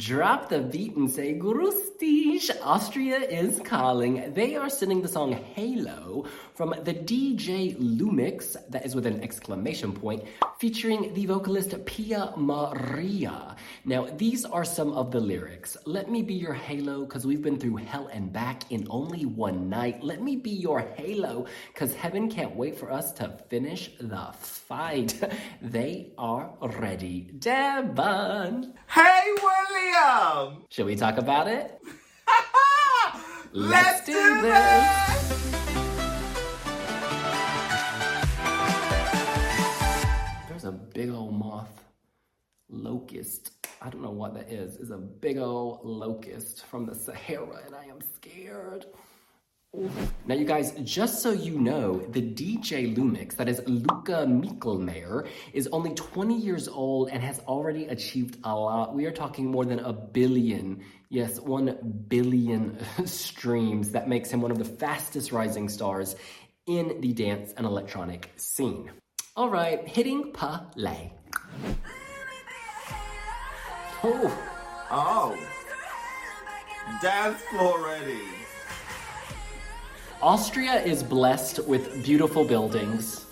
Drop the beat and say Grustig. Austria is calling. They are sending the song Halo from the DJ Lumix, that is with an exclamation point, featuring the vocalist Pia Maria. Now, these are some of the lyrics. Let me be your halo, cause we've been through hell and back in only one night. Let me be your halo, cause heaven can't wait for us to finish the fight. they are ready. Devon! Hey, William! Should we talk about it? Let's, do, this. There's a big old moth locust. I don't know what that is. It's a big old locust from the Sahara, and I am scared. Now, you guys, just so you know, the DJ Lumix, that is Luca Michlmayr, is only 20 years old and has already achieved a lot. We are talking more than a billion, yes, one billion streams. That makes him one of the fastest rising stars in the dance and electronic scene. All right, hitting play. Oh, Oh. Dance floor ready. Austria is blessed with beautiful buildings.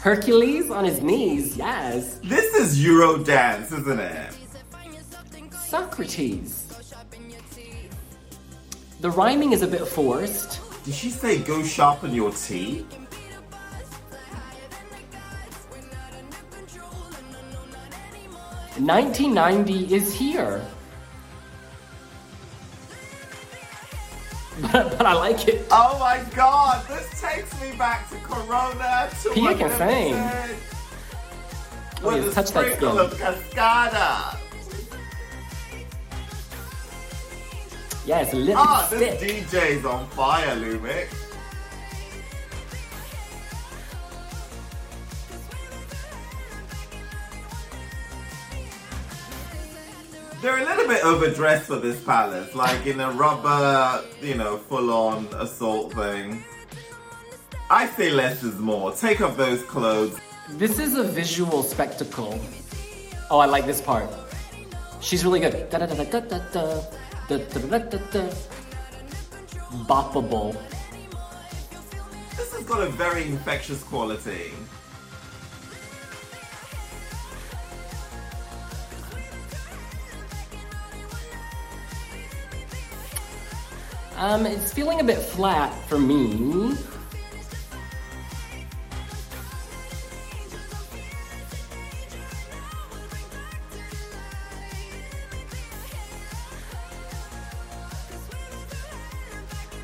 Hercules on his knees, yes. This is Eurodance, isn't it? Socrates. The rhyming is a bit forced. Did she say go sharpen your teeth? 1990 is here. But, I like it. Oh my god, this takes me back to Corona. To Pia can sing. said. Oh, yeah, a touch sprinkle of cascada. Yes, lip Ah, stick. this DJ's on fire, Lumix. They're a little bit overdressed for this palace, like in a rubber, you know, full-on assault thing. I say less is more. Take off those clothes. This is a visual spectacle. Oh, I like this part. She's really good. Boppable. This has got a very infectious quality. Um, it's feeling a bit flat for me.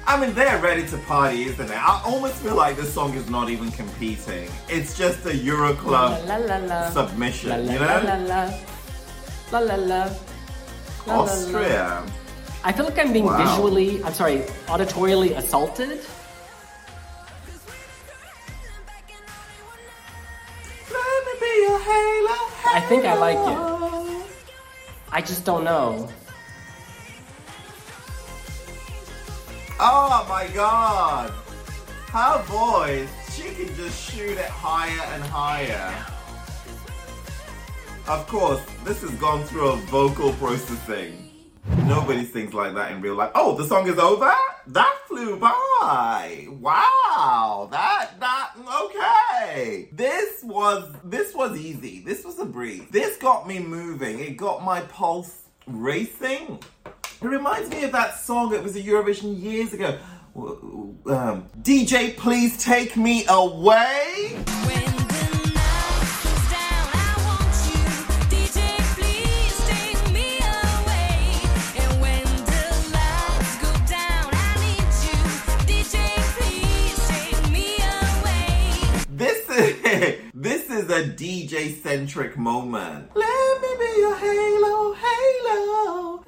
I mean, they're ready to party, isn't it? I almost feel like this song is not even competing. It's just a Euro La Club la la la. submission, La la you la la know? la. La la la. La, la, la. Austria. I feel like I'm being Wow. visually, I'm sorry, auditorially assaulted. Let me be your halo. I think I like it. I just don't know. Oh my god. Her voice, she can just shoot it higher and higher. Of course, this has gone through a vocal processing. Nobody sings like that in real life. Oh, the song is over? That flew by. Wow. That that okay. This was this was easy. This was a breeze. This got me moving. It got my pulse racing. It reminds me of that song. It was a Eurovision years ago. Um, DJ, please take me away. When is a DJ centric moment. Let me be your halo, halo.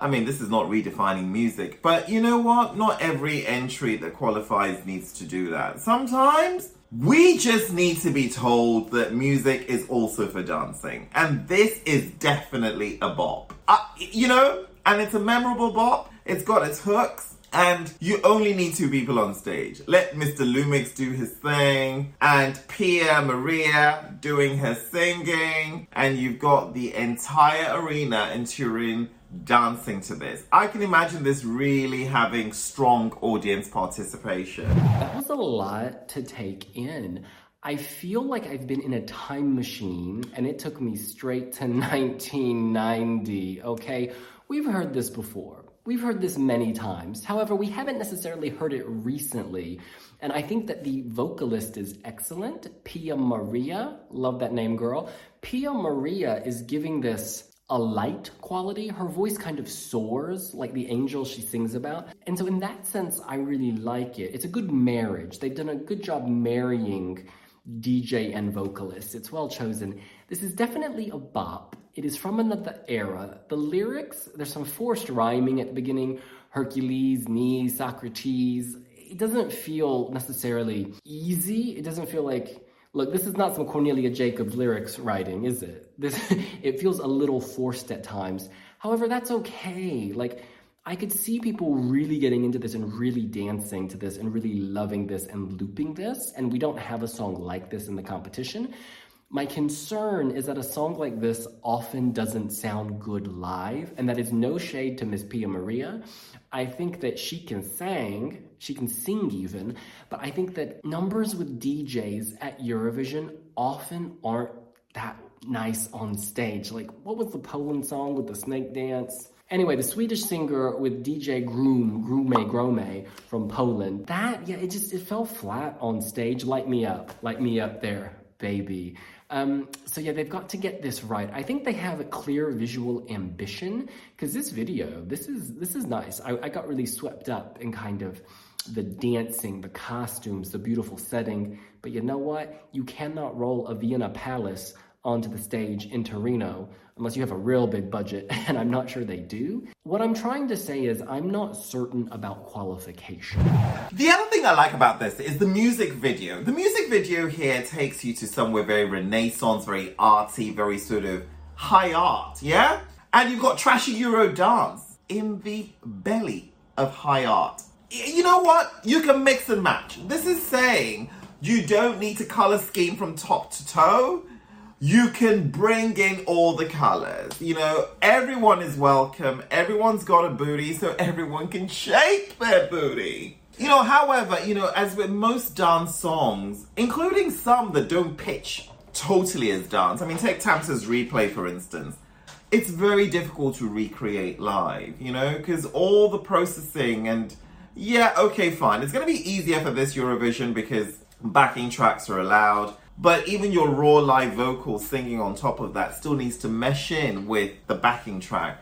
I mean, this is not redefining music, but you know what? Not every entry that qualifies needs to do that. Sometimes we just need to be told that music is also for dancing, and this is definitely a bop. Uh, you know, and it's a memorable bop. It's got its hooks. And you only need two people on stage. Let Mr. Lumix do his thing, and Pia Maria doing her singing, and you've got the entire arena in Turin dancing to this. I can imagine this really having strong audience participation. That was a lot to take in. I feel like I've been in a time machine and it took me straight to 1990, okay? We've heard this before. We've heard this many times. However, we haven't necessarily heard it recently. And I think that the vocalist is excellent. Pia Maria, love that name, girl. Pia Maria is giving this a light quality. Her voice kind of soars like the angel she sings about. And so, in that sense, I really like it. It's a good marriage. They've done a good job marrying DJ and vocalist. It's well chosen. This is definitely a bop. It is from another era. The lyrics, there's some forced rhyming at the beginning Hercules, knee, Socrates. It doesn't feel necessarily easy. It doesn't feel like Look, this is not some Cornelia Jacobs lyrics writing, is it? This it feels a little forced at times. However, that's okay. Like I could see people really getting into this and really dancing to this and really loving this and looping this, and we don't have a song like this in the competition. My concern is that a song like this often doesn't sound good live, and that is no shade to Miss Pia Maria. I think that she can sing, she can sing even, but I think that numbers with DJs at Eurovision often aren't that nice on stage. Like, what was the Poland song with the snake dance? Anyway, the Swedish singer with DJ Groom, Grume Grome from Poland, that, yeah, it just, it fell flat on stage. Light me up, light me up there, baby. Um, so yeah, they've got to get this right. I think they have a clear visual ambition because this video, this is this is nice. I, I got really swept up in kind of the dancing, the costumes, the beautiful setting. But you know what? You cannot roll a Vienna Palace onto the stage in Torino unless you have a real big budget, and I'm not sure they do. What I'm trying to say is I'm not certain about qualification. The other thing I like about this is the music video. The music video here takes you to somewhere very renaissance, very artsy, very sort of high art, yeah? And you've got trashy Euro dance in the belly of high art. You know what? You can mix and match. This is saying you don't need to color scheme from top to toe. You can bring in all the colors. You know, everyone is welcome. Everyone's got a booty, so everyone can shake their booty. You know, however, you know, as with most dance songs, including some that don't pitch totally as dance. I mean, take Tamta's replay, for instance. It's very difficult to recreate live, you know, because all the processing and yeah, okay, fine. It's going to be easier for this Eurovision because backing tracks are allowed. But even your raw live vocals singing on top of that still needs to mesh in with the backing track.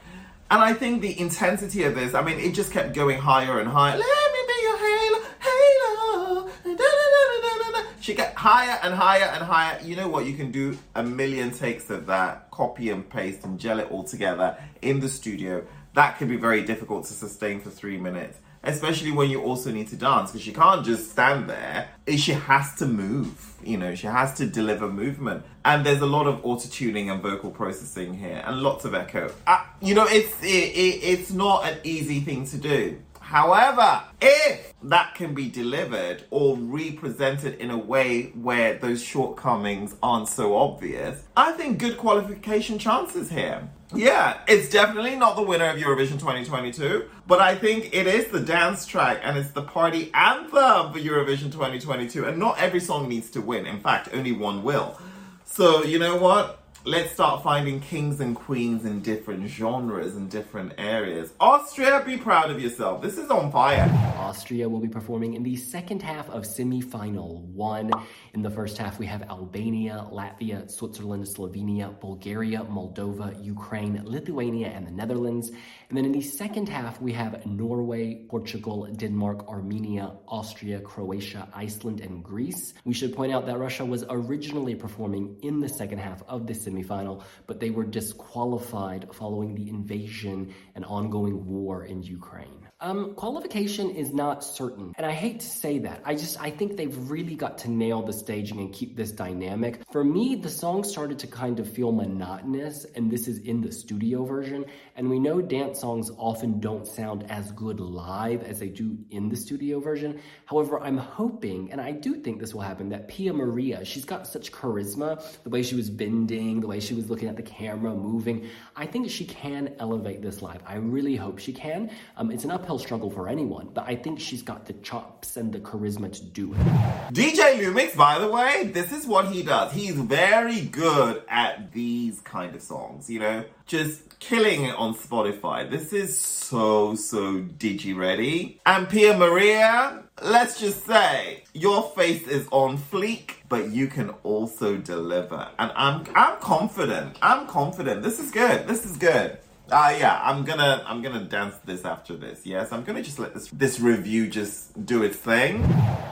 And I think the intensity of this, I mean, it just kept going higher and higher. Let me be your halo, halo. da-da-da-da-da-da. She got higher and higher and higher. You know what? You can do a million takes of that, copy and paste and gel it all together in the studio. That can be very difficult to sustain for three minutes especially when you also need to dance because she can't just stand there she has to move you know she has to deliver movement. And there's a lot of auto tuning and vocal processing here and lots of echo. Uh, you know it's it, it, it's not an easy thing to do However, if that can be delivered or represented in a way where those shortcomings aren't so obvious, I think good qualification chances here. Yeah, it's definitely not the winner of Eurovision 2022, but I think it is the dance track and it's the party anthem for Eurovision 2022, and not every song needs to win. In fact, only one will. So, you know what? Let's start finding kings and queens in different genres and different areas. Austria, be proud of yourself. This is on fire. Austria will be performing in the second half of semi-final one. In the first half, we have Albania, Latvia, Switzerland, Slovenia, Bulgaria, Moldova, Ukraine, Lithuania, and the Netherlands. And then in the second half, we have Norway, Portugal, Denmark, Armenia, Austria, Croatia, Iceland, and Greece. We should point out that Russia was originally performing in the second half of the semi semifinal, but they were disqualified following the invasion and ongoing war in Ukraine. Um, qualification is not certain, and I hate to say that. I just I think they've really got to nail the staging and keep this dynamic. For me, the song started to kind of feel monotonous, and this is in the studio version. And we know dance songs often don't sound as good live as they do in the studio version. However, I'm hoping, and I do think this will happen, that Pia Maria, she's got such charisma, the way she was bending, the way she was looking at the camera, moving. I think she can elevate this live. I really hope she can. Um, it's an uphill struggle for anyone, but I think she's got the chops and the charisma to do it. DJ Lumix, by the way, this is what he does. He's very good at these kind of songs, you know, just killing it on Spotify. This is so, so digi ready. And Pia Maria, let's just say, your face is on fleek, but you can also deliver. And I'm I'm confident. I'm confident. This is good. This is good. Uh yeah, I'm gonna I'm gonna dance this after this. Yes, I'm gonna just let this this review just do its thing.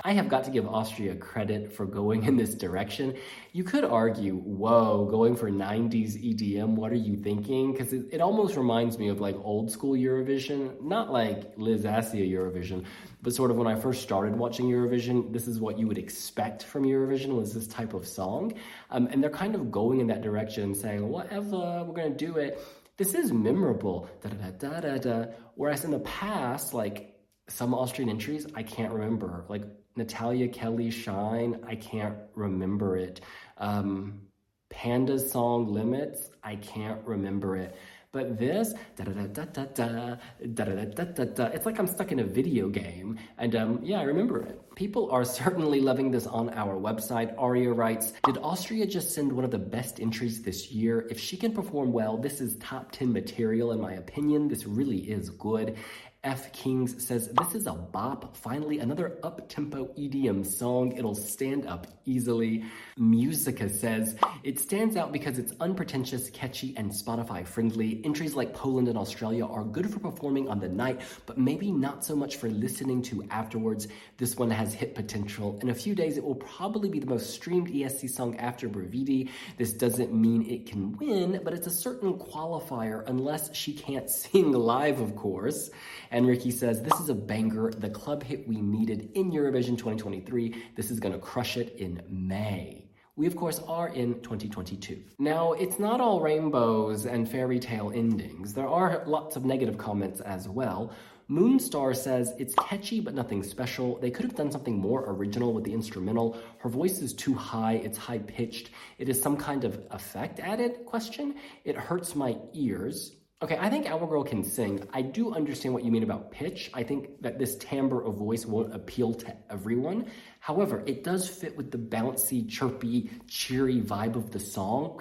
I have got to give Austria credit for going in this direction. You could argue, whoa, going for 90s EDM, what are you thinking? Because it, it almost reminds me of like old school Eurovision, not like Lys Assia Eurovision, but sort of when I first started watching Eurovision, this is what you would expect from Eurovision was this type of song. Um, and they're kind of going in that direction, saying, whatever, we're to do it. This is memorable, da da da da da. Whereas in the past, like some Austrian entries, I can't remember. Like Natalia Kelly Shine, I can't remember it. Um, Paenda's song Limits, I can't remember it. But this, da da da da da da da da da da da, it's like I'm stuck in a video game. And um, yeah, I remember it. People are certainly loving this on our website. Aria writes, Did Austria just send one of the best entries this year? If she can perform well, this is top 10 material in my opinion. This really is good. F Kings says, This is a bop. Finally, another up tempo EDM song. It'll stand up easily. Musica says, It stands out because it's unpretentious, catchy, and Spotify friendly. Entries like Poland and Australia are good for performing on the night, but maybe not so much for listening to afterwards. This one has hit potential. In a few days, it will probably be the most streamed ESC song after Brividi. This doesn't mean it can win, but it's a certain qualifier unless she can't sing live, of course. And Ricky says, This is a banger, the club hit we needed in Eurovision 2023. This is going to crush it in May. We, of course, are in 2022. Now, it's not all rainbows and fairy tale endings. There are lots of negative comments as well. Moonstar says it's catchy but nothing special. They could have done something more original with the instrumental. Her voice is too high, it's high pitched. It is some kind of effect added? Question. It hurts my ears. Okay, I think Our Girl can sing. I do understand what you mean about pitch. I think that this timbre of voice won't appeal to everyone. However, it does fit with the bouncy, chirpy, cheery vibe of the song.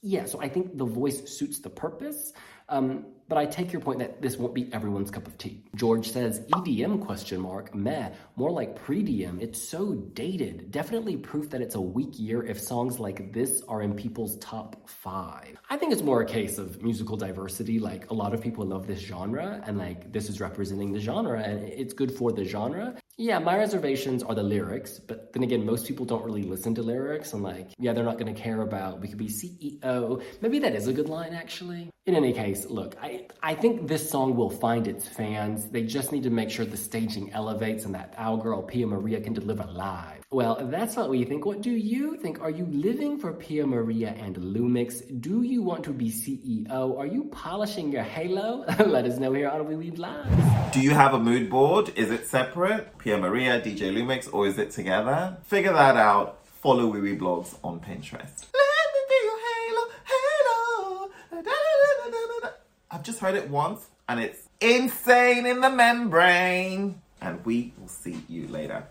Yeah, so I think the voice suits the purpose. Um, but I take your point that this won't be everyone's cup of tea. George says EDM question mark meh more like pre-DM. It's so dated. Definitely proof that it's a weak year if songs like this are in people's top five. I think it's more a case of musical diversity. Like a lot of people love this genre, and like this is representing the genre, and it's good for the genre. Yeah, my reservations are the lyrics, but then again, most people don't really listen to lyrics, and like, yeah, they're not gonna care about we could be CEO. Maybe that is a good line, actually. In any case, look, I, I think this song will find its fans. They just need to make sure the staging elevates and that our girl Pia Maria can deliver live. Well, that's not what we think. What do you think? Are you living for Pia Maria and Lumix? Do you want to be CEO? Are you polishing your halo? Let us know here on Wiwibloggs. Do you have a mood board? Is it separate? Pia Maria, DJ Lumix, or is it together? Figure that out. Follow Wiwibloggs on Pinterest. Halo, halo. I've just heard it once and it's insane in the membrane. And we will see you later.